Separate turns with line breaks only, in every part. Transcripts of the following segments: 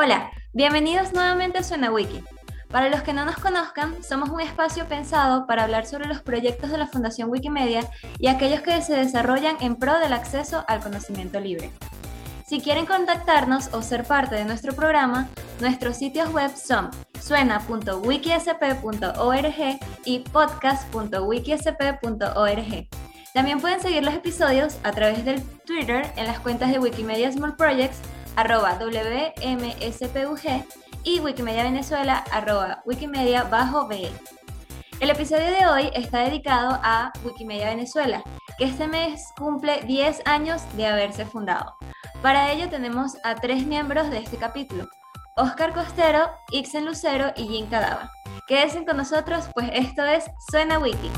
Hola, bienvenidos nuevamente a Suena Wiki. Para los que no nos conozcan, somos un espacio pensado para hablar sobre los proyectos de la Fundación Wikimedia y aquellos que se desarrollan en pro del acceso al conocimiento libre. Si quieren contactarnos o ser parte de nuestro programa, nuestros sitios web son suena.wikisp.org y podcast.wikisp.org. También pueden seguir los episodios a través del Twitter en las cuentas de Wikimedia Small Projects arroba WMSPUG y Wikimedia Venezuela arroba Wikimedia bajo BE. El episodio de hoy está dedicado a Wikimedia Venezuela, que este mes cumple 10 años de haberse fundado. Para ello tenemos a tres miembros de este capítulo, Oscar Costero, Ixen Lucero y Jim Cadava. Quédense con nosotros, pues esto es Suena Wiki.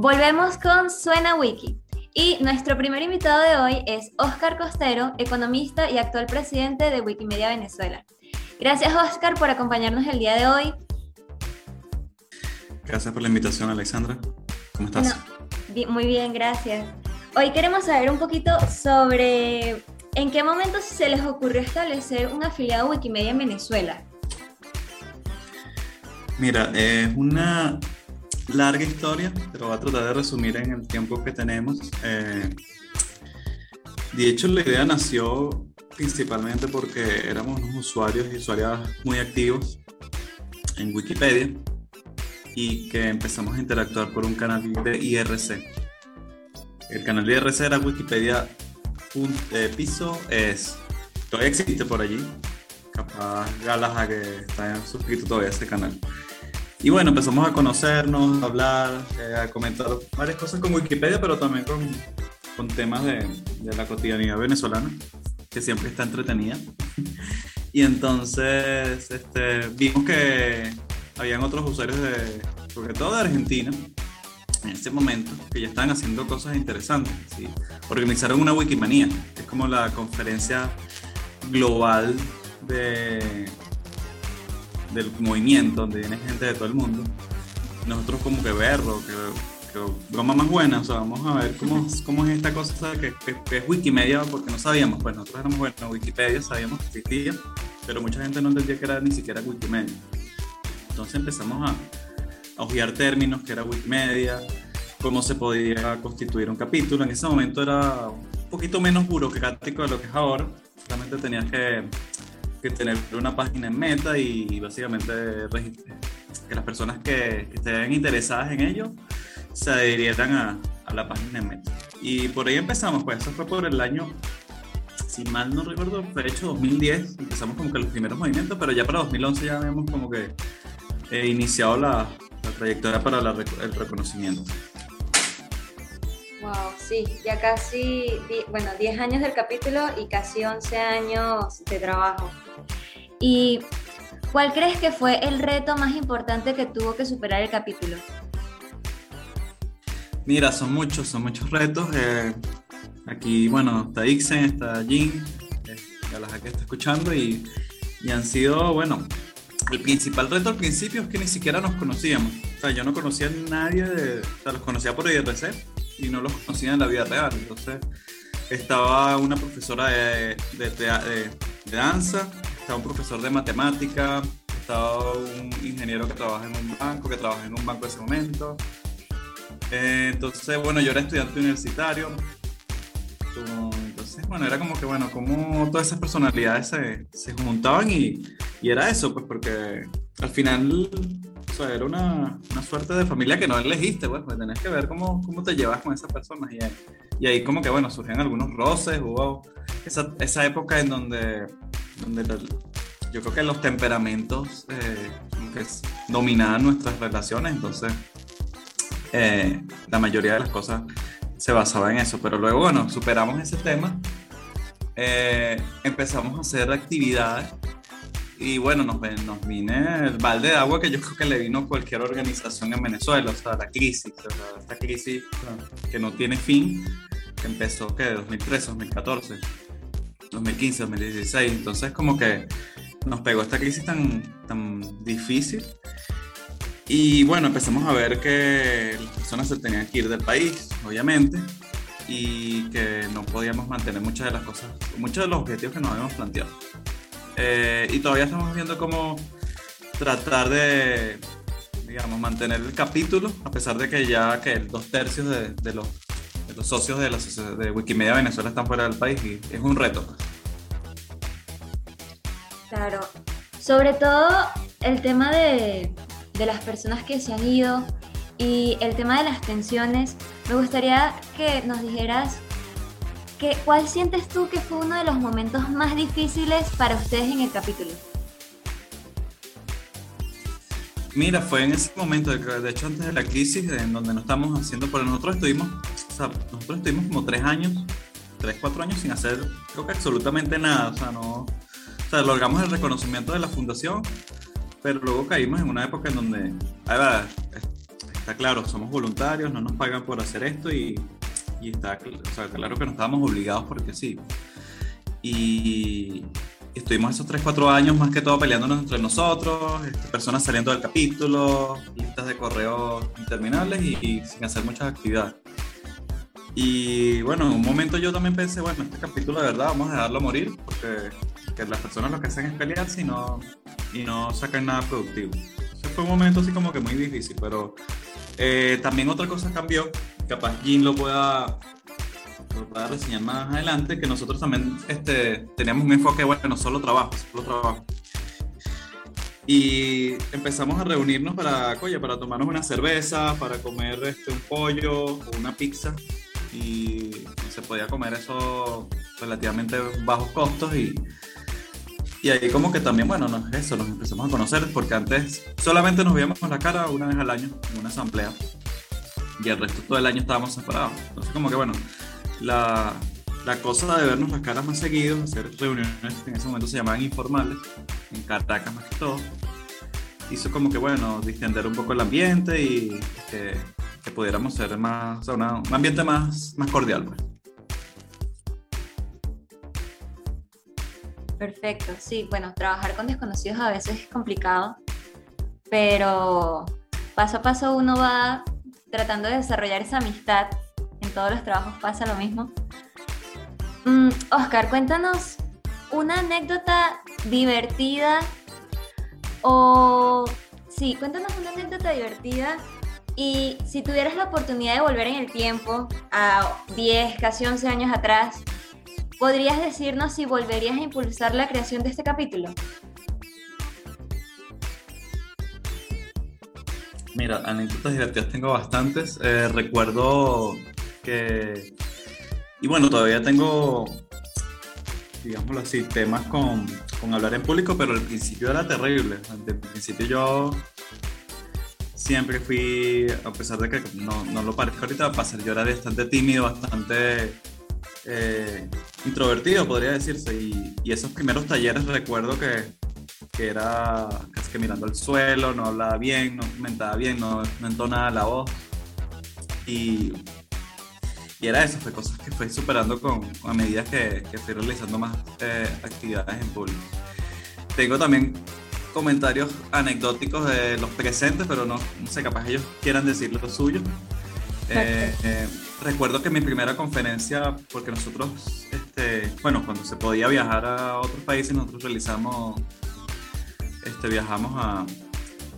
Volvemos con Suena Wiki. Y nuestro primer invitado de hoy es Oscar Costero, economista y actual presidente de Wikimedia Venezuela. Gracias Oscar por acompañarnos el día de hoy.
Gracias por la invitación Alexandra. ¿Cómo estás?
muy bien, gracias. Hoy queremos saber un poquito sobre en qué momento se les ocurrió establecer un afiliado Wikimedia en Venezuela.
Mira, es una larga historia, pero voy a tratar de resumir en el tiempo que tenemos. Eh, de hecho, la idea nació principalmente porque éramos unos usuarios y usuarias muy activos en Wikipedia y que empezamos a interactuar por un canal de IRC. El canal de IRC era Wikipedia eh, piso es todavía existe por allí capaz galas a que está suscrito todavía a ese canal y bueno, empezamos a conocernos, a hablar, eh, a comentar varias cosas con Wikipedia, pero también con, con temas de, de, la cotidianidad venezolana, que siempre está entretenida. y entonces este, vimos que habían otros usuarios, de, sobre todo de Argentina, en ese momento, que ya estaban haciendo cosas interesantes. ¿sí? Organizaron una Wikimanía, que es como la conferencia global de del movimiento, donde viene gente de todo el mundo, nosotros como que verlo, que, que broma más buena, o sea, vamos a ver cómo, cómo es esta cosa que, que, es Wikimedia, porque no sabíamos, pues nosotros éramos, bueno, Wikipedia sabíamos que existía, pero mucha gente no entendía que era ni siquiera Wikimedia. Entonces empezamos a, a ojear términos, que era Wikimedia, cómo se podía constituir un capítulo. En ese momento era un poquito menos burocrático de lo que es ahora. Solamente tenías que que tener una página en meta y básicamente que las personas que, estén interesadas en ello se adhirieran a, la página en meta. Y por ahí empezamos, pues eso fue por el año, si mal no recuerdo, fue hecho 2010, empezamos como que los primeros movimientos, pero ya para 2011 ya habíamos como que eh, iniciado la, trayectoria para el reconocimiento.
Wow, sí, ya casi, bueno, 10 años del capítulo y casi 11 años de trabajo. ¿Y cuál crees que fue el reto más importante que tuvo que superar el capítulo?
Mira, son muchos, son muchos retos. Eh, aquí, bueno, está Ixen, está Jin, eh, a las que está escuchando y, han sido, bueno, el principal reto al principio es que ni siquiera nos conocíamos. O sea, yo no conocía a nadie, de, o sea, los conocía por IRC y no los conocía en la vida real. Entonces, estaba una profesora de, de, de, de danza, estaba un profesor de matemática, estaba un ingeniero que trabaja en un banco, que trabaja en un banco en ese momento. Eh, entonces, bueno, yo era estudiante universitario. Entonces, bueno, era como que, bueno, como todas esas personalidades se, se juntaban y, y, era eso, pues porque al final, sea, era una, una suerte de familia que no elegiste, pues, pues tenés que ver cómo, cómo te llevas con esas personas. Y, y ahí como que, bueno, surgían algunos roces, hubo esa, esa época en donde donde yo creo que los temperamentos eh, dominaban nuestras relaciones, entonces eh, la mayoría de las cosas se basaba en eso, pero luego, bueno, superamos ese tema, eh, empezamos a hacer actividades y bueno, nos, nos vine el balde de agua que yo creo que le vino cualquier organización en Venezuela, o sea, la crisis, esta crisis que no tiene fin, que empezó que 2013, 2014 2015, 2016. Entonces como que nos pegó esta crisis tan, tan difícil Y bueno, empezamos a ver que las personas se tenían que ir del país, obviamente, y que no podíamos mantener muchas de las cosas, muchos de los objetivos que nos habíamos planteado. Eh, y todavía estamos viendo cómo tratar de, digamos, mantener el capítulo, a pesar de que ya que dos tercios de, los, socios de, la, de Wikimedia Venezuela están fuera del país y es un reto.
Claro, sobre todo el tema de, de las personas que se han ido y el tema de las tensiones, me gustaría que nos dijeras que, cuál sientes tú que fue uno de los momentos más difíciles para ustedes en el capítulo.
Mira, fue en ese momento, de hecho antes de la crisis, en donde no estamos haciendo, pero nosotros estuvimos, o sea, nosotros estuvimos como tres años, tres, cuatro años sin hacer, creo que absolutamente nada, o sea, no, o sea, logramos el reconocimiento de la fundación, pero luego caímos en una época en donde, ver, está claro, somos voluntarios, no nos pagan por hacer esto y, y está o sea, claro que nos estábamos obligados porque sí. Y estuvimos esos 3, 4 años más que todo peleándonos entre nosotros, este, personas saliendo del capítulo, listas de correos interminables y, y, sin hacer muchas actividades. Y bueno, en un momento yo también pensé, bueno, este capítulo de verdad vamos a dejarlo morir porque que las personas lo que hacen es pelearse y no, y no sacan nada productivo. Ese fue un momento así como que muy difícil, pero eh, también otra cosa cambió, capaz Jin lo pueda, lo pueda reseñar más adelante, que nosotros también este, teníamos un enfoque, bueno, no solo trabajo, solo trabajo. Y empezamos a reunirnos para, oye, para tomarnos una cerveza, para comer este, un pollo o una pizza. Y se podía comer eso relativamente bajos costos y y ahí como que también, bueno, no, eso, nos empezamos a conocer, porque antes solamente nos veíamos la cara una vez al año en una asamblea, y el resto todo el año estábamos separados. Entonces como que, bueno, la, la cosa de vernos las caras más seguidos, hacer reuniones que en ese momento se llamaban informales, en Caracas más que todo, hizo como que, bueno, distender un poco el ambiente y que, que pudiéramos ser más, o sea, un ambiente más, más cordial, pues.
Perfecto, sí, bueno, trabajar con desconocidos a veces es complicado, pero paso a paso uno va tratando de desarrollar esa amistad. En todos los trabajos pasa lo mismo. Mm, Oscar, cuéntanos una anécdota divertida o... Sí, cuéntanos una anécdota divertida y si tuvieras la oportunidad de volver en el tiempo a 10, casi 11 años atrás, ¿Podrías decirnos si volverías a impulsar la creación de este capítulo?
Mira, anécdotas divertidas tengo bastantes. Eh, recuerdo que... Y bueno, todavía tengo, digámoslo así, temas con, con hablar en público, pero al principio era terrible. Al principio yo siempre fui, a pesar de que no, no lo parezco ahorita, pasar yo era bastante tímido, bastante eh, introvertido, podría decirse. Y, esos primeros talleres recuerdo que, que, era casi que mirando al suelo, no hablaba bien, no comentaba bien, no, no entonaba la voz. Y, y era eso, fue cosas que fui superando con, a medida que, que fui realizando más eh, actividades en público. Tengo también comentarios anecdóticos de los presentes, pero no, no sé, capaz ellos quieran decir lo suyo. Eh, eh, recuerdo que mi primera conferencia, porque nosotros, este, bueno, cuando se podía viajar a otros países, nosotros realizamos, este, viajamos a,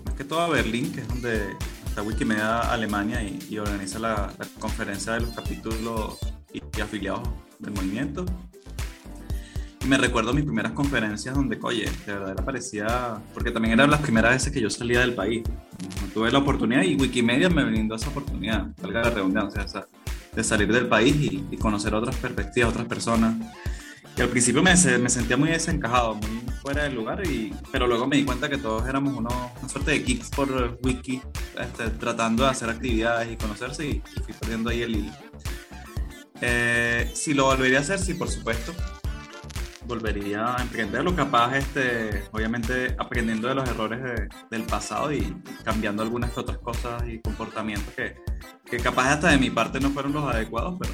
más que todo a Berlín, que es donde está Wikimedia Alemania y, organiza la, conferencia de los capítulos y, y afiliados del movimiento. Y me recuerdo mis primeras conferencias donde, oye, de verdad parecía, porque también eran las primeras veces que yo salía del país. tuve la oportunidad y Wikimedia me brindó esa oportunidad, valga la redundancia, de salir del país y, conocer otras perspectivas, otras personas. Y al principio me, me, sentía muy desencajado, muy fuera del lugar, y, pero luego me di cuenta que todos éramos uno, una suerte de kicks por wiki, este, tratando de hacer actividades y conocerse, y, fui perdiendo ahí el hilo. Eh, si lo volvería a hacer, sí, por supuesto volvería a emprenderlo, capaz, este, obviamente aprendiendo de los errores del pasado y cambiando algunas otras cosas y comportamientos que, que capaz hasta de mi parte no fueron los adecuados, pero,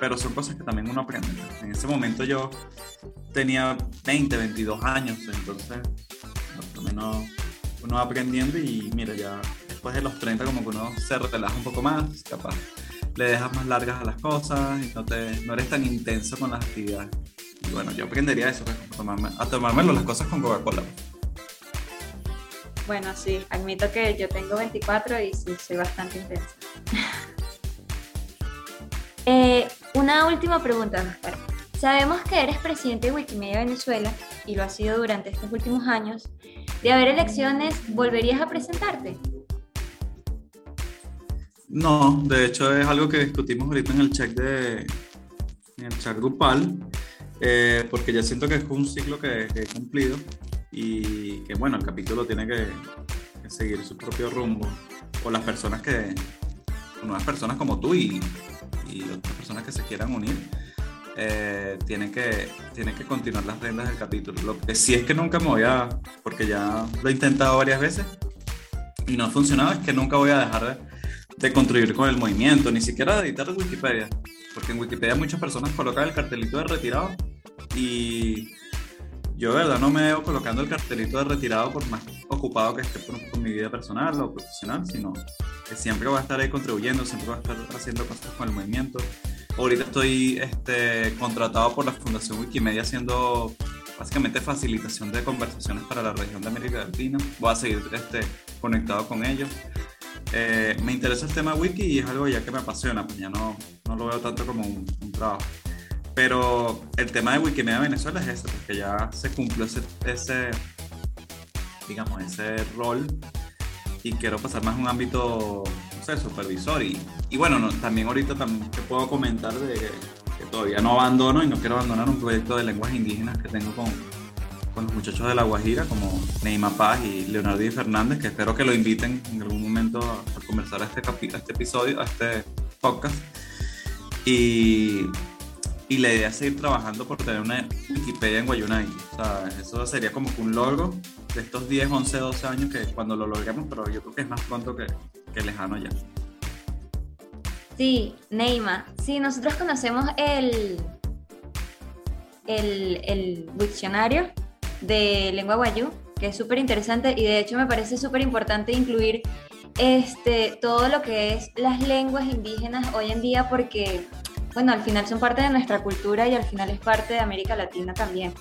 pero son cosas que también uno aprende. En ese momento yo tenía 20, 22 años, entonces más o menos uno va aprendiendo y mira, ya después de los 30 como que uno se relaja un poco más, capaz le dejas más largas a las cosas y no, te, no eres tan intenso con las actividades. Y bueno, yo aprendería eso, pues, a, tomarme, a tomármelo las cosas con Coca-Cola.
Bueno, sí, admito que yo tengo 24 y sí, soy bastante intensa. eh, una última pregunta, Oscar. Sabemos que eres presidente de Wikimedia Venezuela y lo has sido durante estos últimos años. De haber elecciones, ¿volverías a presentarte?
No, de hecho es algo que discutimos ahorita en el chat de en el chat grupal, eh, porque ya siento que es un ciclo que, he cumplido y que bueno, el capítulo tiene que, seguir su propio rumbo o las personas que, nuevas personas como tú y, y otras personas que se quieran unir eh, tienen, que, tienen que continuar las reglas del capítulo. Lo que sí es que nunca me voy a, porque ya lo he intentado varias veces y no ha funcionado, es que nunca voy a dejar de, contribuir con el movimiento, ni siquiera de editar Wikipedia, porque en Wikipedia muchas personas colocan el cartelito de retirado y yo de verdad no me veo colocando el cartelito de retirado por más ocupado que esté con, mi vida personal o profesional, sino que siempre voy a estar ahí contribuyendo, siempre voy a estar haciendo cosas con el movimiento. Ahorita estoy este, contratado por la Fundación Wikimedia haciendo básicamente facilitación de conversaciones para la región de América Latina. Voy a seguir este, conectado con ellos. Eh, me interesa el tema wiki y es algo ya que me apasiona, pues ya no, no lo veo tanto como un, trabajo. Pero el tema de Wikimedia Venezuela es ese, porque ya se cumplió ese, ese digamos, ese rol y quiero pasar más a un ámbito sé, supervisor. Y, y bueno, también ahorita también te puedo comentar de que, todavía no abandono y no quiero abandonar un proyecto de lenguas indígenas que tengo con, con los muchachos de La Guajira, como Neima Paz y Leonardo y Fernández, que espero que lo inviten en algún momento a, conversar a este, a este episodio, a este podcast. Y, y la idea es seguir trabajando por tener una Wikipedia en Guayunay. O sea, eso sería como un logro de estos 10, 11, 12 años que cuando lo logremos, pero yo creo que es más pronto que, que lejano ya.
Sí, Neima. Sí, nosotros conocemos el, el, el diccionario de lengua guayú, que es súper interesante y de hecho me parece súper importante incluir este, todo lo que es las lenguas indígenas hoy en día porque, bueno, al final son parte de nuestra cultura y al final es parte de América Latina también.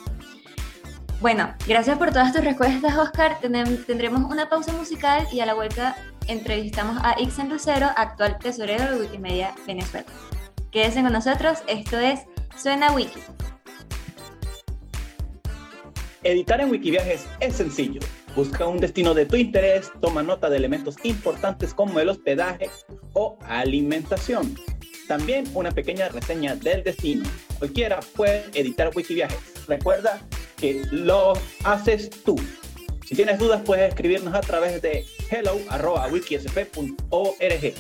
Bueno, gracias por todas tus respuestas, Oscar. Tendremos una pausa musical y a la vuelta entrevistamos a Ixen Lucero, actual tesorero de Wikimedia Venezuela. Quédense con nosotros, esto es Suena Wiki.
Editar en Wikiviajes es sencillo. Busca un destino de tu interés, toma nota de elementos importantes como el hospedaje o alimentación. También una pequeña reseña del destino. Cualquiera puede editar Wikiviajes. Recuerda que lo haces tú. Si tienes dudas, puedes escribirnos a través de hello.wikisp.org.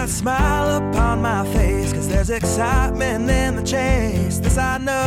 that smile upon my face, cause there's excitement in the chase. This I know.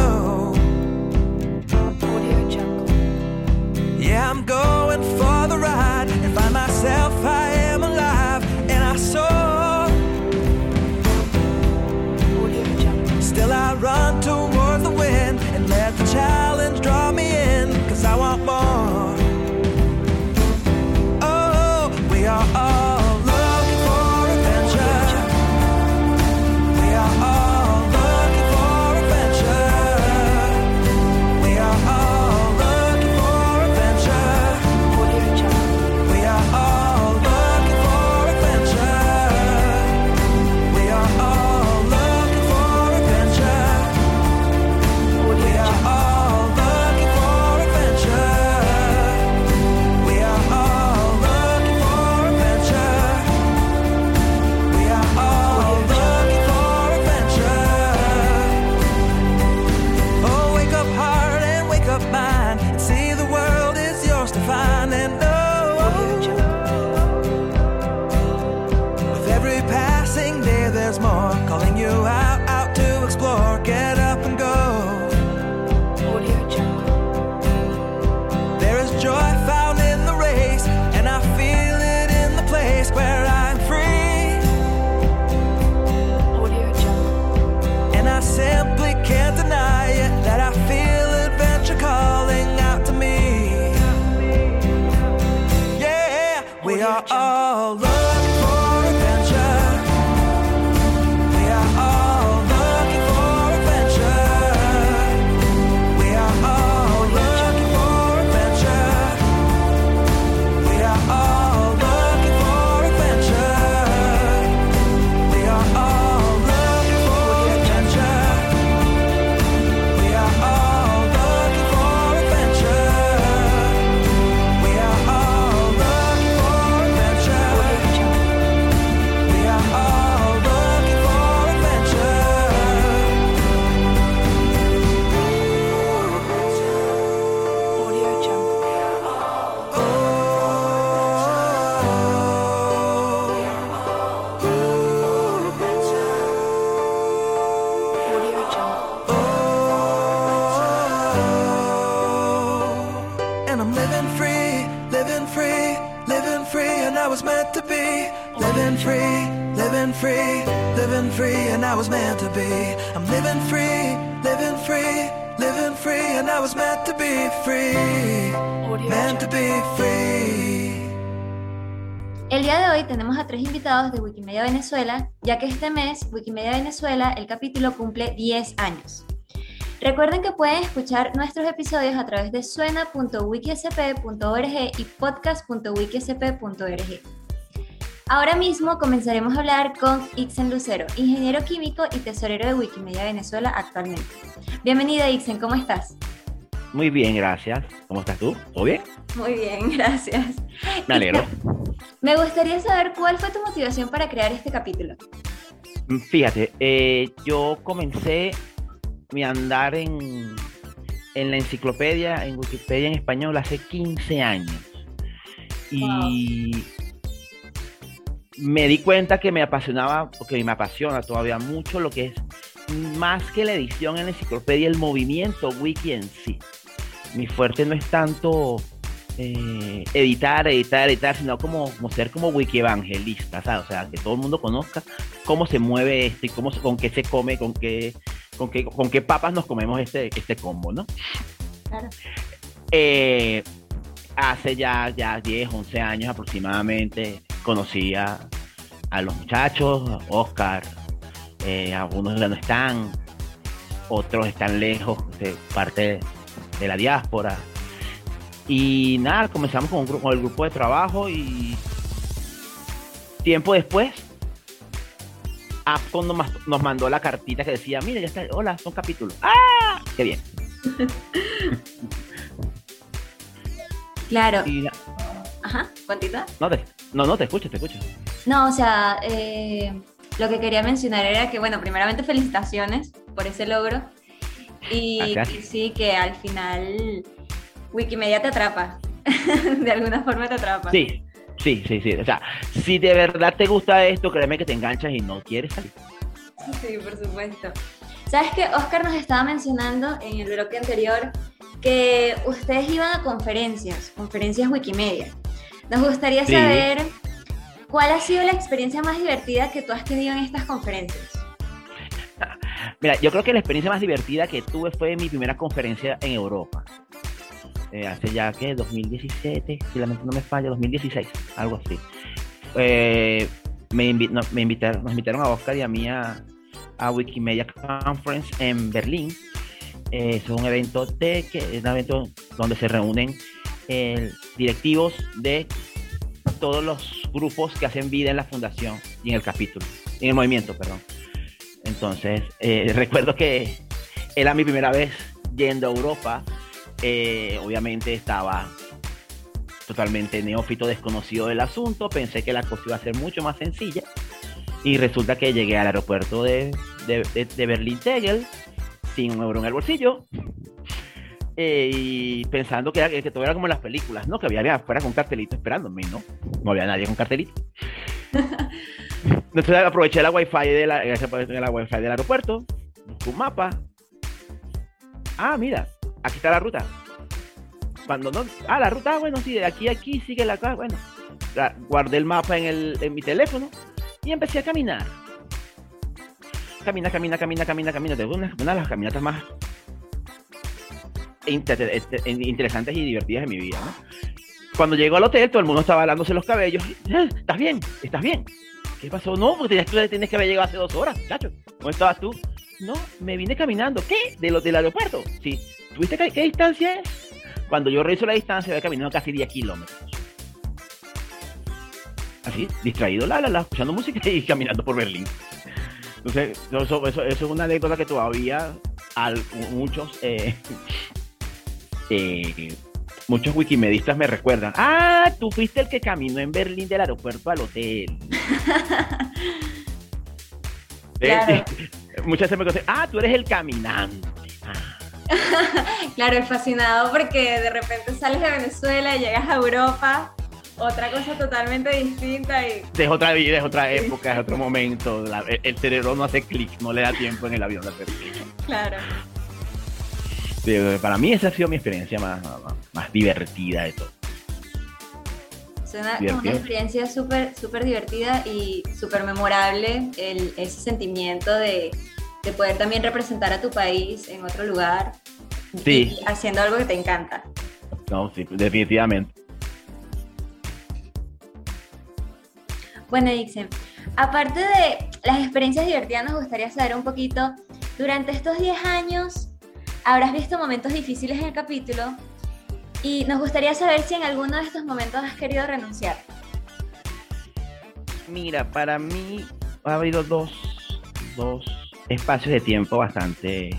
Free, and I was meant to be. I'm living free, living free, living free, and I was meant to be free. Meant to be free.
El día de hoy tenemos a tres invitados de Wikimedia Venezuela, ya que este mes Wikimedia Venezuela, el capítulo cumple 10 años. Recuerden que pueden escuchar nuestros episodios a través de suena.wikisp.org y podcast.wikisp.org. Ahora mismo comenzaremos a hablar con Ixen Lucero, ingeniero químico y tesorero de Wikimedia Venezuela actualmente. Bienvenido Ixen, ¿cómo estás?
Muy bien, gracias. ¿Cómo estás tú? ¿Todo bien?
Muy bien, gracias.
Me alegro.
Me gustaría saber cuál fue tu motivación para crear este capítulo.
Mm, Fíjate, eh, yo comencé mi andar en, en la enciclopedia, en Wikipedia en español, hace 15 años. Y me di cuenta que me apasionaba, porque me apasiona todavía mucho lo que es más que la edición en la enciclopedia, el movimiento wiki en sí. Mi fuerte no es tanto eh, editar, editar, editar, sino como, como ser como wiki evangelista, ¿sabes? O sea, que todo el mundo conozca cómo se mueve esto y cómo, se- con qué se come, con qué, con qué, con qué papas nos comemos este, este combo, ¿no?
Claro.
Eh, hace ya, ya 10, 11 años aproximadamente conocí a, a los muchachos, Oscar, eh, algunos ya no están, otros están lejos, de parte de la diáspora. Y nada, comenzamos con, un grupo, con el grupo de trabajo y tiempo después, AFCON nos, mandó la cartita que decía, mira, ya está, hola, son capítulos. ¡Ah! ¡Qué bien!
Claro.
Y,
Ajá, ¿cuantita?
no, te, no, no, te escucho, te escucho.
No, o sea, eh, lo que quería mencionar era que, bueno, primeramente felicitaciones por ese logro. Y, sí, que al final Wikimedia te atrapa. de alguna forma te atrapa.
Sí, sí, sí, sí. O sea, si de verdad te gusta esto, créeme que te enganchas y no quieres salir.
Sí, por supuesto. Sabes que Oscar nos estaba mencionando en el bloque anterior que ustedes iban a conferencias, conferencias Wikimedia. Nos gustaría
Sí.
saber cuál ha sido la experiencia más divertida que tú has tenido en estas conferencias.
Mira, yo creo que la experiencia más divertida que tuve fue mi primera conferencia en Europa. Eh, hace ya que 2017, si la mente no me falla, 2016, algo así. Eh, me, invi- no, me invitaron, nos invitaron a Oscar y a mí a, a Wikimedia Conference en Berlín. Eh, es un evento de que es un evento donde se reúnen eh, directivos de todos los grupos que hacen vida en la fundación y en el capítulo, en el movimiento, perdón. Entonces, eh, recuerdo que era mi primera vez yendo a Europa. Eh, obviamente estaba totalmente neófito, desconocido del asunto. Pensé que la cosa iba a ser mucho más sencilla. Y resulta que llegué al aeropuerto de, de, de- de Berlín-Tegel sin un euro en el bolsillo. Eh, y pensando que, que todo era como las películas, ¿no? Que había alguien afuera con cartelito esperándome, ¿no? No había nadie con cartelito. Entonces aproveché la wifi de la, la wifi del aeropuerto, busqué un mapa. Ah, mira, aquí está la ruta. Cuando no, ah, la ruta, ah, bueno, sí, de aquí a aquí sigue la casa, bueno. La- guardé el mapa en, el, en mi teléfono y empecé a caminar. Camina, camina, camina, camina, camina. De una, una de las caminatas más este, interesantes y divertidas de mi vida, ¿no? Cuando llegó al hotel, todo el mundo estaba halándose los cabellos. "Eh, ¿Estás bien? ¿Estás bien? ¿Qué pasó? No, porque tenías, tú tienes que haber llegado hace dos horas, chacho. ¿Cómo estabas tú? No, me vine caminando. ¿Qué? ¿De lo, ¿Del aeropuerto? Sí. ¿Tuviste qué, qué distancia es? Cuando yo reviso la distancia, había caminado casi 10 kilómetros. Así, distraído, la, la, la, escuchando música y caminando por Berlín. Entonces, eso, eso, eso es una anécdota que todavía al, muchos, eh, muchos wikimedistas me recuerdan. Ah, tú fuiste el que caminó en Berlín del aeropuerto al hotel.
Claro.
Eh, Muchas veces me dicen, ah, tú eres el caminante. Ah,
Claro, es fascinado porque de repente sales de Venezuela y llegas a Europa, otra cosa totalmente distinta y
es otra vida, es otra época, es otro momento. la- el, el cerebro no hace clic, no le da tiempo en el avión clic.
claro.
Sí, Para mí esa ha sido mi experiencia más, más, más divertida de todo.
Suena como una experiencia súper súper divertida y súper memorable el, ese sentimiento de, de poder también representar a tu país en otro lugar
Sí.
y haciendo algo que te encanta.
No, sí, definitivamente.
Bueno, Dixon, aparte de las experiencias divertidas, nos gustaría saber un poquito, durante estos 10 años, habrás visto momentos difíciles en el capítulo y nos gustaría saber si en alguno de estos momentos has querido renunciar.
Mira, para mí ha habido dos, dos espacios de tiempo bastante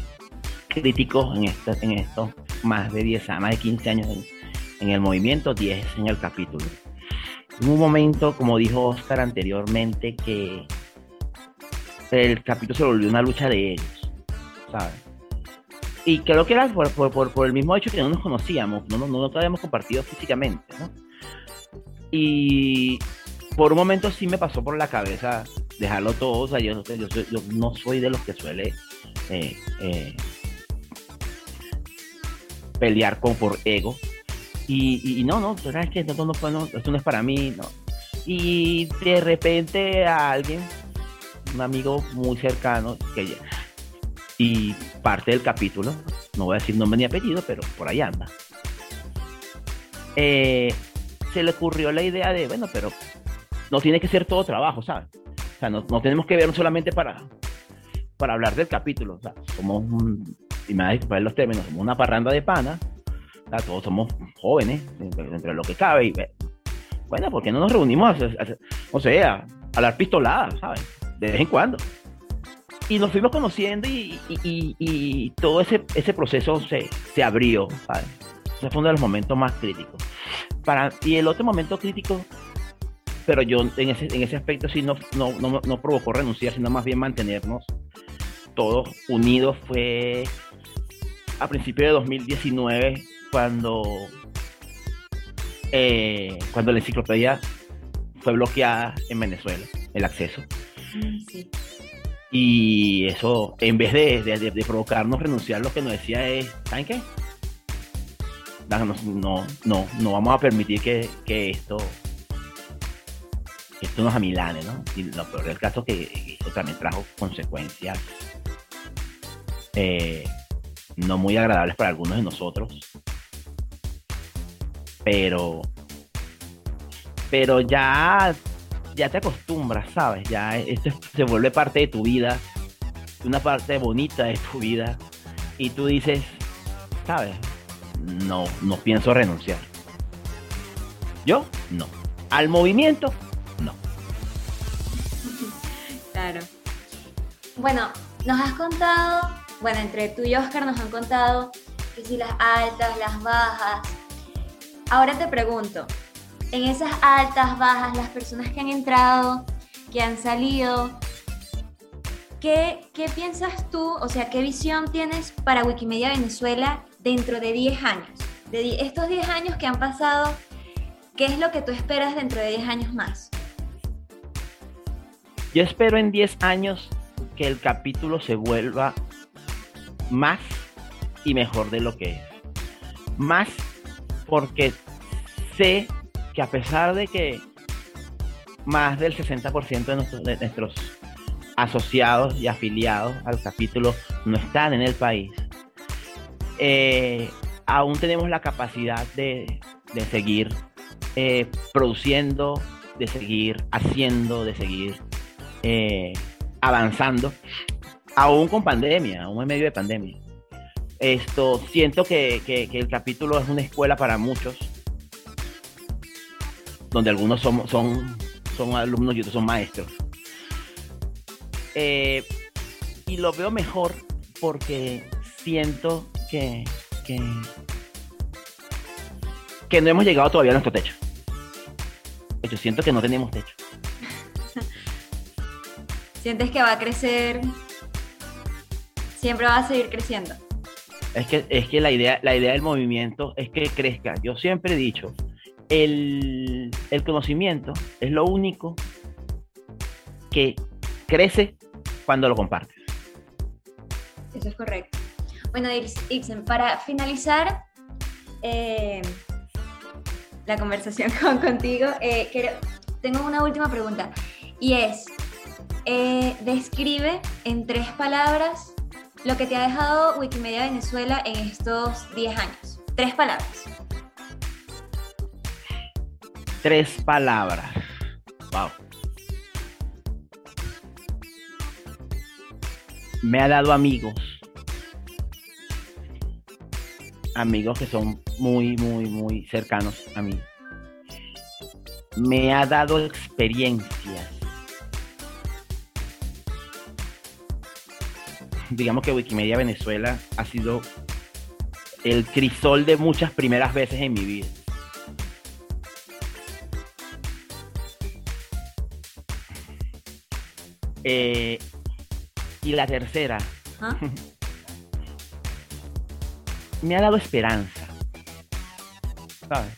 críticos en, esta- en estos más de 10 años, más de 15 años en, en el movimiento, 10 en el capítulo. Hubo un momento, como dijo Oscar anteriormente, que el capítulo se volvió una lucha de ellos, ¿sabes? Y creo que era por, por- por- por el mismo hecho que no nos conocíamos, no, no, no nos habíamos compartido físicamente, ¿no? Y por un momento sí me pasó por la cabeza dejarlo todo. O sea, yo, yo, soy- yo no soy de los que suele eh, eh, pelear con, por ego. Y, y- no, no, ¿sabes no, esto no es para mí, no. Y de repente a alguien, un amigo muy cercano, que ya- y parte del capítulo, no voy a decir nombre ni apellido, pero por ahí anda. eh, se le ocurrió la idea de, bueno, pero no tiene que ser todo trabajo, ¿sabes? O sea, no, no tenemos que vernos solamente para, para hablar del capítulo. O sea, somos, un, y me disculpar los términos, somos una parranda de pana. Todos somos jóvenes, entre, lo que cabe. Y, bueno, ¿por qué no nos reunimos a, a o sea, a hablar pistoladas, ¿sabes? De vez en cuando. Y nos fuimos conociendo y, y- todo ese, ese proceso se, se abrió. Ese fue uno de los momentos más críticos. Para, y el otro momento crítico pero yo en ese, en ese aspecto sí no, no, no, no provocó renunciar, sino más bien mantenernos todos unidos. Fue a principios de 2019 cuando, eh, cuando la enciclopedia fue bloqueada en Venezuela, el acceso.
Sí.
Y eso, en vez de, de- provocarnos renunciar, lo que nos decía es, ¿saben qué? No, no, no, vamos a permitir que, que esto esto nos amilane, ¿no? Y lo peor del caso es que esto también trajo consecuencias eh, no muy agradables para algunos de nosotros. Pero pero ya ya te acostumbras, ¿sabes? Ya esto es- se vuelve parte de tu vida, una parte bonita de tu vida y tú dices, ¿sabes? No no pienso renunciar. Yo no. Al movimiento no.
Claro. Bueno, nos has contado, bueno, entre tú y Oscar nos han contado que si las altas, las bajas. Ahora te pregunto, en esas altas, bajas, las personas que han entrado, que han salido, ¿qué, qué piensas tú, o sea, qué visión tienes para Wikimedia Venezuela dentro de 10 años? De estos 10 años que han pasado, ¿qué es lo que tú esperas dentro de 10 años más?
Yo espero en 10 años que el capítulo se vuelva más y mejor de lo que es. Más porque sé que a pesar de que más del 60% de nuestros, de nuestros asociados y afiliados al capítulo no están en el país, eh, aún tenemos la capacidad de, de seguir eh, produciendo, de seguir haciendo, de seguir eh, avanzando, aún con pandemia, aún en medio de pandemia. Esto, siento que, que, el capítulo es una escuela para muchos, donde algunos son, son, son alumnos y otros son maestros. Eh, y lo veo mejor porque siento que, que, que no hemos llegado todavía a nuestro techo. Yo siento que no tenemos techo.
¿Sientes que va a crecer? Siempre va a seguir creciendo.
Es que, es que la, idea, la idea del movimiento es que crezca. Yo siempre he dicho, el, el conocimiento es lo único que crece cuando lo compartes.
Eso es correcto. Bueno, Ixen, para finalizar eh, la conversación contigo, eh, tengo una última pregunta y es, eh, describe en tres palabras lo que te ha dejado Wikimedia Venezuela en estos 10 años. Tres palabras.
Tres palabras. Wow. Me ha dado amigos. Amigos que son muy, muy, muy cercanos a mí. Me ha dado experiencias digamos que Wikimedia Venezuela ha sido el crisol de muchas primeras veces en mi vida. Eh, y la tercera, ¿Ah? me ha dado esperanza. ¿Sabes?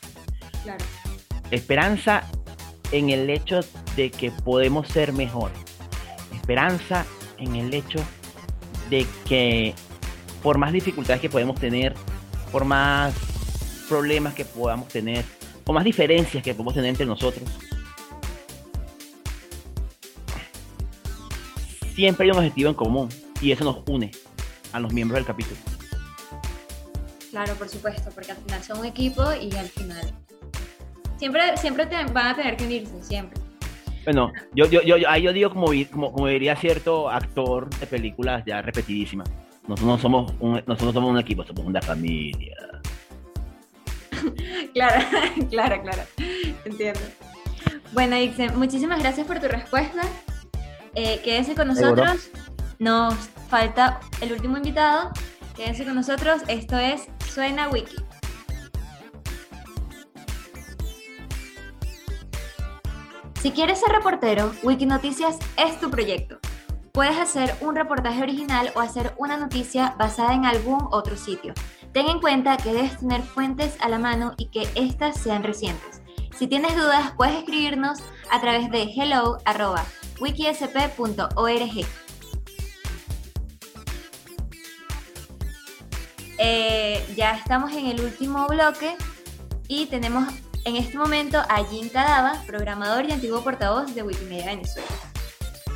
Claro. Esperanza en el hecho de que podemos ser mejor. Esperanza en el hecho de que por más dificultades que podemos tener, por más problemas que podamos tener, o más diferencias que podemos tener entre nosotros, siempre hay un objetivo en común y eso nos une a los miembros del capítulo.
Claro, por supuesto, porque al final son un equipo y al final siempre, siempre van a tener que unirse, siempre.
Bueno, yo, yo, yo, ahí yo digo como, como, diría cierto actor de películas ya repetidísimas. Nosotros no somos un, nosotros somos un equipo, somos una familia.
claro, claro, claro. Entiendo. Bueno, Ixen, muchísimas gracias por tu respuesta. Eh, quédense con nosotros. Nos falta el último invitado. Quédense con nosotros. Esto es Suena Wiki. Si quieres ser reportero, Wikinoticias es tu proyecto. Puedes hacer un reportaje original o hacer una noticia basada en algún otro sitio. Ten en cuenta que debes tener fuentes a la mano y que éstas sean recientes. Si tienes dudas, puedes escribirnos a través de hello.wikisp.org. Eh, ya estamos en el último bloque y tenemos en este momento a Jim Cadava, programador y antiguo portavoz de Wikimedia Venezuela.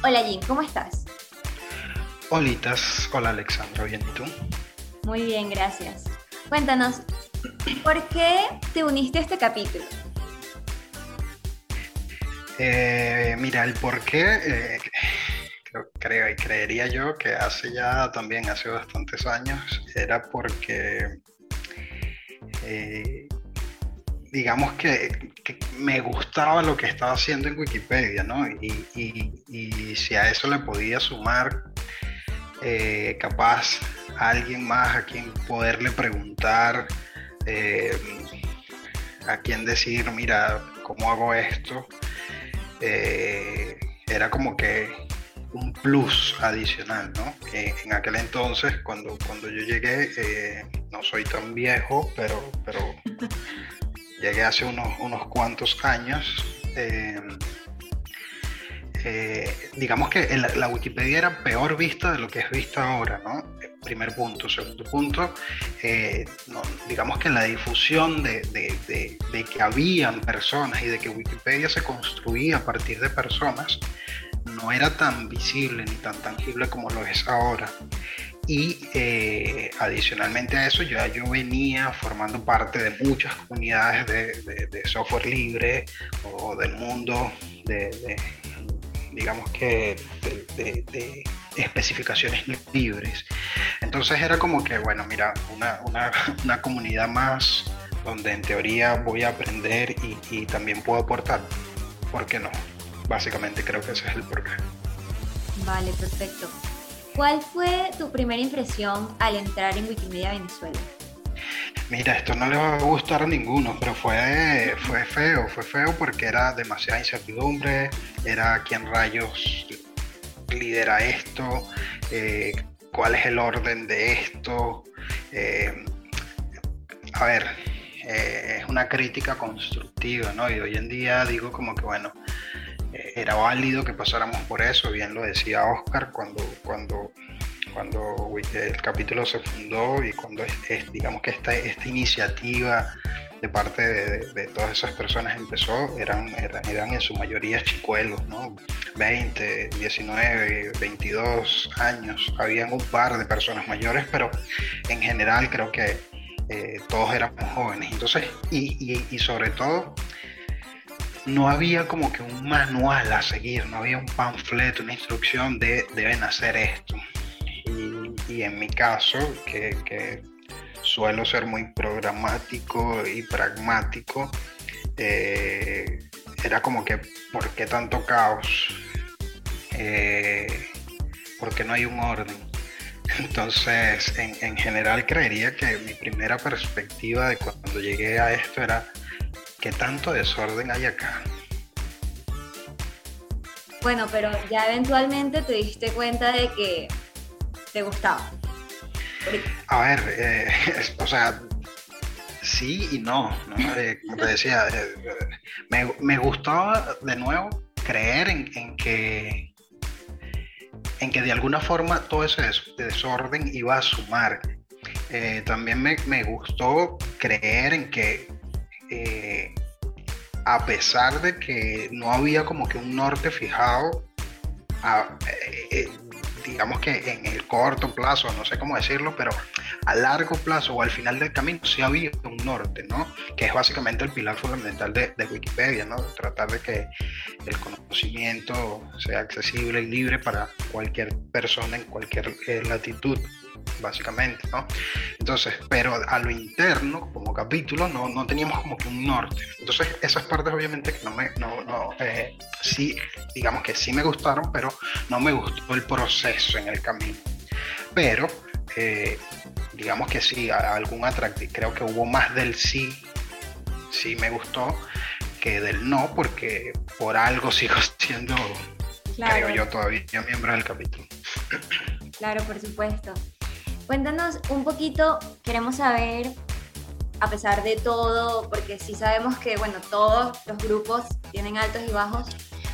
Hola Jim, ¿cómo estás?
Holitas, hola Alexandra, ¿bien y tú?
Muy bien, gracias. Cuéntanos, ¿por qué te uniste a este capítulo?
Eh, mira, el por qué, eh, creo, y creería yo que hace ya también, hace bastantes años, era porque eh, digamos que, me gustaba lo que estaba haciendo en Wikipedia, ¿no? Y, si a eso le podía sumar capaz a alguien más a quien poderle preguntar, a quien decir, mira, ¿cómo hago esto? Eh, era como que un plus adicional, ¿no? en aquel entonces, cuando, cuando yo llegué, no soy tan viejo, pero, pero llegué hace unos, unos cuantos años. Eh, digamos que la Wikipedia era peor vista de lo que es vista ahora, ¿no? Primer punto. Segundo punto, eh, digamos que la difusión de, de, que habían personas y de que Wikipedia se construía a partir de personas no era tan visible ni tan tangible como lo es ahora. y eh, adicionalmente a eso, ya yo venía formando parte de muchas comunidades de, software libre o del mundo de, digamos que, de, especificaciones libres. Entonces era como que, bueno, mira, una, una, comunidad más donde en teoría voy a aprender y, y también puedo aportar. ¿Por qué no? Básicamente creo que ese es el problema.
Vale, perfecto. ¿Cuál fue tu primera impresión al entrar en Wikimedia Venezuela?
Mira, esto no le va a gustar a ninguno, pero fue, fue feo, fue feo porque era demasiada incertidumbre, era quién rayos lidera esto, eh, cuál es el orden de esto. Eh, a ver, eh, es una crítica constructiva, ¿no? Y hoy en día digo como que, bueno, era válido que pasáramos por eso, bien lo decía Oscar cuando, cuando, cuando el capítulo se fundó y cuando es, digamos que esta, esta iniciativa de parte de, todas esas personas empezó, eran, eran, en su mayoría chicuelos, ¿no? 20, 19, 22 años, habían un par de personas mayores, pero en general creo que eh, todos éramos jóvenes. Entonces, y, y sobre todo, no había como que un manual a seguir, no había un panfleto, una instrucción de deben hacer esto. Y, en mi caso, que, suelo ser muy programático y pragmático, eh, era como que, ¿por qué tanto caos? Eh, ¿Por qué no hay un orden? Entonces, en, en general creería que mi primera perspectiva de cuando llegué a esto era ¿Qué tanto desorden hay acá?
Bueno, pero ya eventualmente te diste cuenta de que te gustaba.
A ver, eh, o sea, sí y no. Eh, como te decía, eh, me, gustaba de nuevo creer en, que en que de alguna forma todo ese desorden iba a sumar. también me, me, gustó creer en que eh, a pesar de que no había como que un norte fijado, eh, eh, digamos que en el corto plazo, no sé cómo decirlo, pero a largo plazo o al final del camino sí había un norte, ¿no? Que es básicamente el pilar fundamental de, de Wikipedia, ¿no? Tratar de que el conocimiento sea accesible y libre para cualquier persona en cualquier latitud básicamente, ¿no? Entonces, pero a lo interno, como capítulo, no, no teníamos como que un norte. Entonces, esas partes obviamente que no me, no, no, eh, sí, digamos que sí me gustaron, pero no me gustó el proceso en el camino. Pero, eh, digamos que sí, algún atractivo, creo que hubo más del sí, sí me gustó, que del no, porque por algo sigo siendo, creo yo, todavía miembro del capítulo.
Claro, por supuesto. Cuéntanos un poquito, queremos saber, a pesar de todo, porque sí sabemos que, bueno, todos los grupos tienen altos y bajos,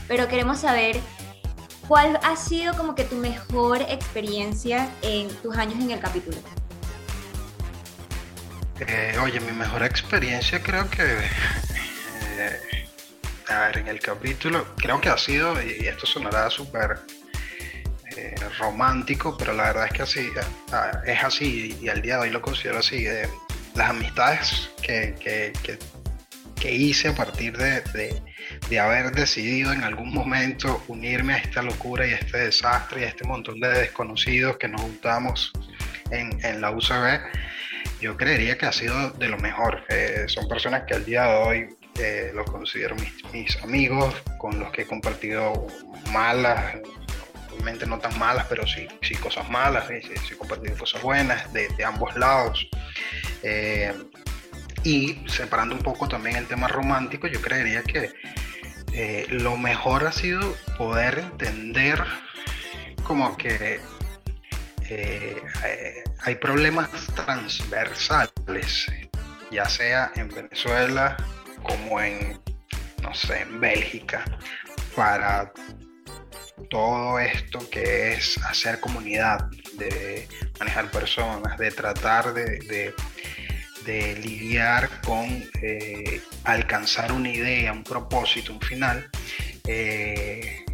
pero queremos saber cuál ha sido como que tu mejor experiencia en tus años en el capítulo.
Eh, oye, mi mejor experiencia creo que, eh, a ver, en el capítulo, creo que ha sido, y esto sonará súper eh, romántico, pero la verdad es que así es así y al día de hoy lo considero así. Eh, las amistades que, que, hice a partir de, de, haber decidido en algún momento unirme a esta locura y a este desastre y a este montón de desconocidos que nos juntamos en, en la UCB, yo creería que ha sido de lo mejor. Eh, son personas que al día de hoy los considero mis, mis, amigos, con los que he compartido malas, no tan malas, pero sí, sí cosas malas, sí, sí, compartido cosas buenas de, ambos lados. Eh, y separando un poco también el tema romántico, yo creería que eh, lo mejor ha sido poder entender como que eh, hay problemas transversales, ya sea en Venezuela como en, no sé, en Bélgica, para todo esto que es hacer comunidad, de manejar personas, de tratar de, lidiar con eh, alcanzar una idea, un propósito, un final, eh,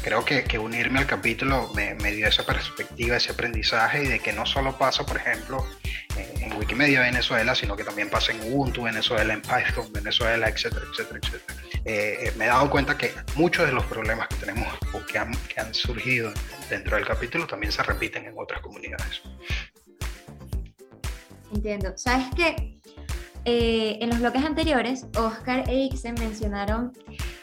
creo que, que unirme al capítulo me, me, dio esa perspectiva, ese aprendizaje y de que no solo pasa, por ejemplo, en Wikimedia Venezuela, sino que también pasa en Ubuntu Venezuela, en Python Venezuela, etcétera, etcétera, etcétera. Eh, me he dado cuenta que muchos de los problemas que tenemos o que han, que han surgido dentro del capítulo también se repiten en otras comunidades.
Entiendo. ¿Sabes qué? Eh, en los bloques anteriores, Oscar e Ixen mencionaron,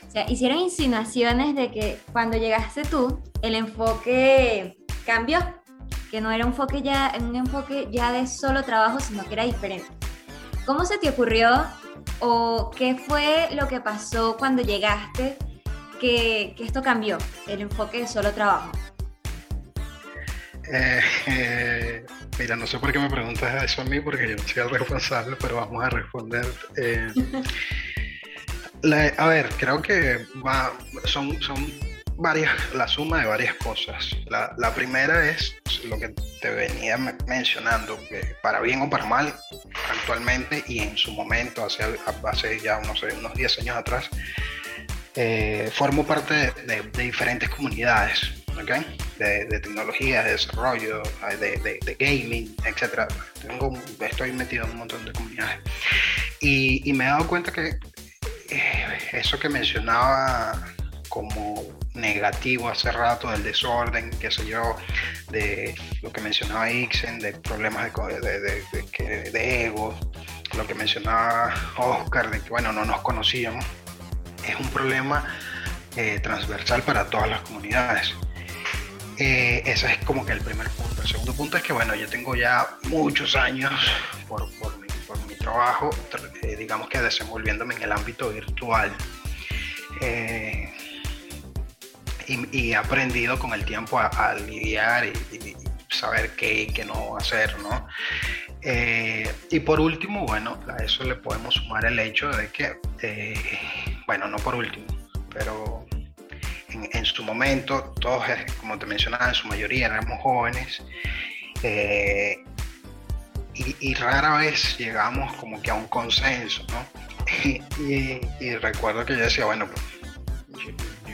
o sea, hicieron insinuaciones de que cuando llegaste tú, el enfoque cambió, que no era un enfoque ya, un enfoque ya de solo trabajo, sino que era diferente. ¿Cómo se te ocurrió o qué fue lo que pasó cuando llegaste que, que esto cambió, el enfoque de solo trabajo?
Eh, eh, mira, no sé por qué me preguntas eso a mí, porque yo no soy el responsable, pero vamos a responder. Eh, a ver, creo que va, son, son varias, la suma de varias cosas. La, la, primera es lo que te venía mencionando, que para bien o para mal, actualmente y en su momento, hace, hace ya unos, unos 10 años atrás, eh, formo parte de, de, diferentes comunidades, ¿okay? de, de, tecnología, de desarrollo, de, de gaming, etc. Tengo, estoy metido en un montón de comunidades. Y, y me he dado cuenta que eh, eso que mencionaba como negativo hace rato del desorden, qué sé yo, de lo que mencionaba Ixen, de problemas de, ego, lo que mencionaba Oscar, de que bueno, no nos conocíamos, es un problema eh, transversal para todas las comunidades. Eh, ese es como que el primer punto. El segundo punto es que bueno, yo tengo ya muchos años por, por mi, trabajo, eh, digamos que desenvolviéndome en el ámbito virtual. Eh, y, aprendido con el tiempo a, lidiar y, saber qué y qué no hacer, ¿no? Eh, y por último, bueno, a eso le podemos sumar el hecho de que, eh, bueno, no por último, pero en, su momento, todos, como te mencionaba, en su mayoría éramos jóvenes. Eh, y, y, rara vez llegamos como que a un consenso, ¿no? y, y, recuerdo que yo decía, bueno, pues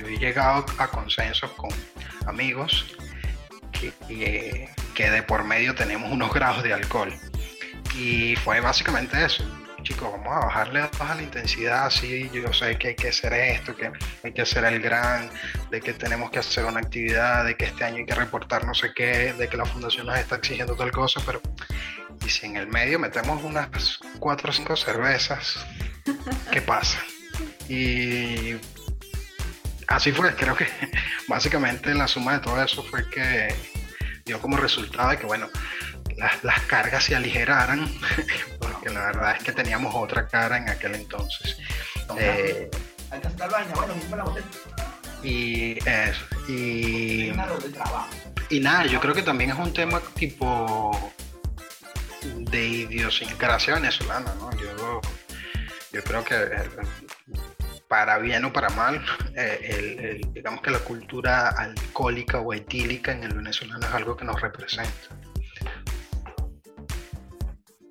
he llegado a consensos con amigos que, que, que, de por medio tenemos unos grados de alcohol. Y fue básicamente eso. Chicos, vamos a bajarle a la intensidad, sí, yo sé que hay que hacer esto, que hay que hacer el gran, de que tenemos que hacer una actividad, de que este año hay que reportar no sé qué, de que la fundación nos está exigiendo tal cosa, pero y si en el medio metemos unas cuatro o cinco cervezas, ¿qué pasa? Y así fue, creo que básicamente la suma de todo eso fue que dio como resultado de que, bueno, las, las cargas se aligeraran, porque la verdad es que teníamos otra cara en aquel entonces. Eh, y eso, y, y nada, yo creo que también es un tema tipo de idiosincrasia venezolana, ¿no? Yo, yo creo que para bien o para mal, eh, el, digamos que la cultura alcohólica o etílica en el venezolano es algo que nos representa.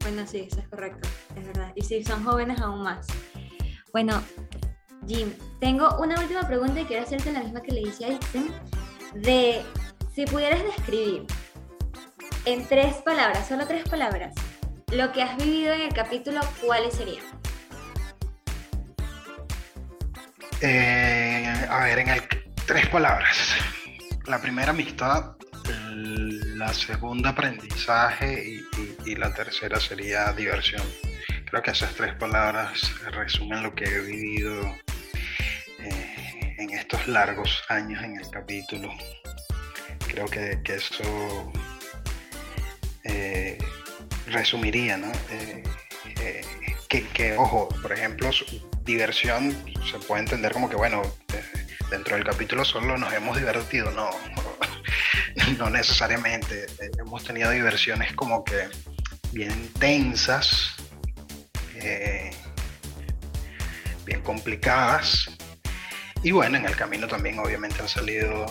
Bueno, sí, eso es correcto, es verdad. Y si son jóvenes, aún más. Bueno, Jim, tengo una última pregunta y quiero hacerte la misma que le hice a Ixen, de si pudieras describir en tres palabras, solo tres palabras, lo que has vivido en el capítulo, ¿cuáles serían?
Eh, a ver, en el tres palabras. La primera amistad, la segunda aprendizaje y, y, la tercera sería diversión. Creo que esas tres palabras resumen lo que he vivido eh, en estos largos años en el capítulo. Creo que, que eso eh, resumiría, ¿no? Eh, que, que, ojo, por ejemplo, diversión se puede entender como que, bueno, dentro del capítulo solo nos hemos divertido, no, no necesariamente. Hemos tenido diversiones como que bien tensas, eh, bien complicadas. Y bueno, en el camino también obviamente han salido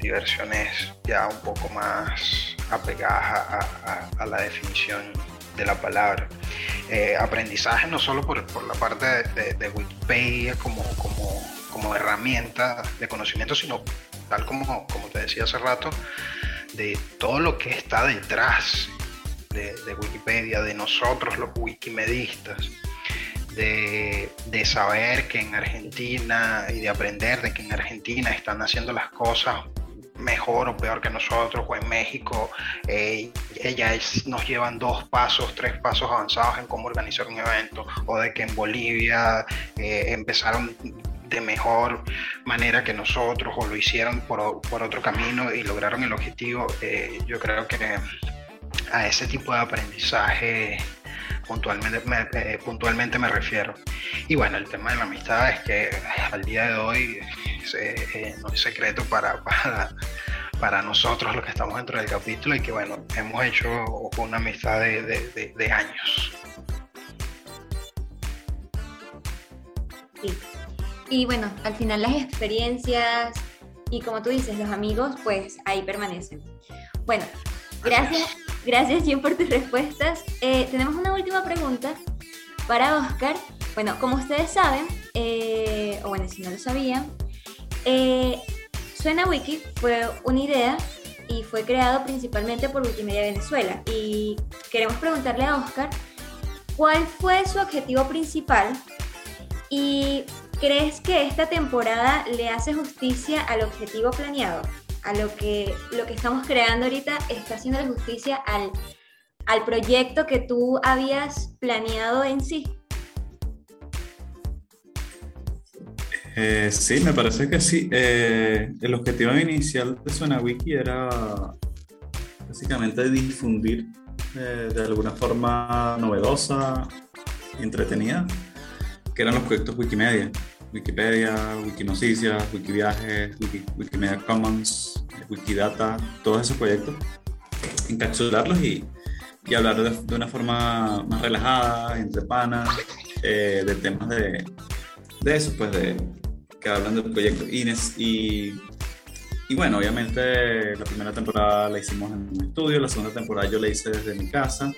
diversiones ya un poco más apegadas a la definición de la palabra. Eh, aprendizaje no solo por, por la parte de, de, de, Wikipedia como, como, como herramienta de conocimiento, sino tal como, como te decía hace rato, de todo lo que está detrás de, Wikipedia, de nosotros los wikimedistas, de, de, saber que en Argentina y de aprender de que en Argentina están haciendo las cosas mejor o peor que nosotros, o en México eh, ellas nos llevan dos pasos, tres pasos avanzados en cómo organizar un evento, o de que en Bolivia eh, empezaron de mejor manera que nosotros o lo hicieron por, por otro camino y lograron el objetivo, eh, yo creo que a ese tipo de aprendizaje puntualmente me, eh, puntualmente me refiero. Y bueno, el tema de la amistad es que al día de hoy eh, no es secreto para, para, para, nosotros los que estamos dentro del capítulo y que bueno, hemos hecho una amistad de, de, de años.
Sí. Y bueno, al final las experiencias y como tú dices, los amigos, pues ahí permanecen. Bueno, gracias, gracias Jim por tus respuestas. Eh, tenemos una última pregunta para Oscar. Bueno, como ustedes saben, eh, o bueno, si no lo sabían, eh, Suena Wiki fue una idea y fue creado principalmente por Wikimedia Venezuela. Y queremos preguntarle a Oscar cuál fue su objetivo principal y ¿Crees que esta temporada le hace justicia al objetivo planeado? A lo que, lo que estamos creando ahorita está haciendo justicia al, al proyecto que tú habías planeado en sí.
Eh, sí, me parece que sí. Eh, el objetivo inicial de SuenaWiki era básicamente difundir eh, de alguna forma novedosa, entretenida, que eran los proyectos Wikimedia. Wikipedia, Wikinoticias, Wikiviajes, Wiki, Wikimedia Commons, Wikidata, todos esos proyectos, encapsularlos y, y hablar de, una forma más relajada, entre panas, eh, de temas de, de eso, pues de que hablan del proyecto Ines y, y bueno, obviamente la primera temporada la hicimos en un estudio, la segunda temporada yo la hice desde mi casa.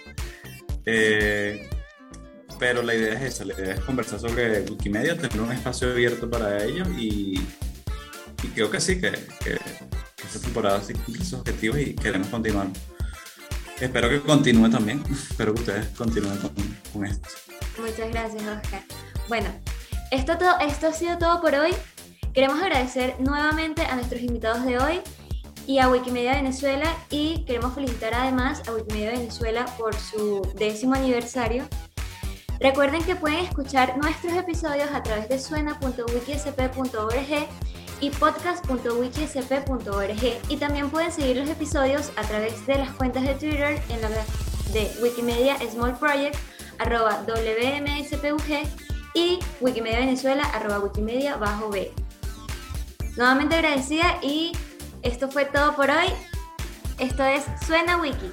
Eh, pero la idea es esa, la idea es conversar sobre Wikimedia, tener un espacio abierto para ellos y, creo que sí, que, que, esta temporada sí cumple sus objetivos y queremos continuar. Espero que continúe también, espero que ustedes continúen con, esto.
Muchas gracias, Oscar. Bueno, esto, todo, esto ha sido todo por hoy. Queremos agradecer nuevamente a nuestros invitados de hoy y a Wikimedia Venezuela y queremos felicitar además a Wikimedia Venezuela por su décimo aniversario Recuerden que pueden escuchar nuestros episodios a través de suena.wikisp.org y podcast.wikisp.org y también pueden seguir los episodios a través de las cuentas de Twitter en la de Wikimedia Small Project arroba WMSPUG y Wikimedia Venezuela arroba Wikimedia bajo B. Nuevamente agradecida y esto fue todo por hoy. Esto es Suena Wiki.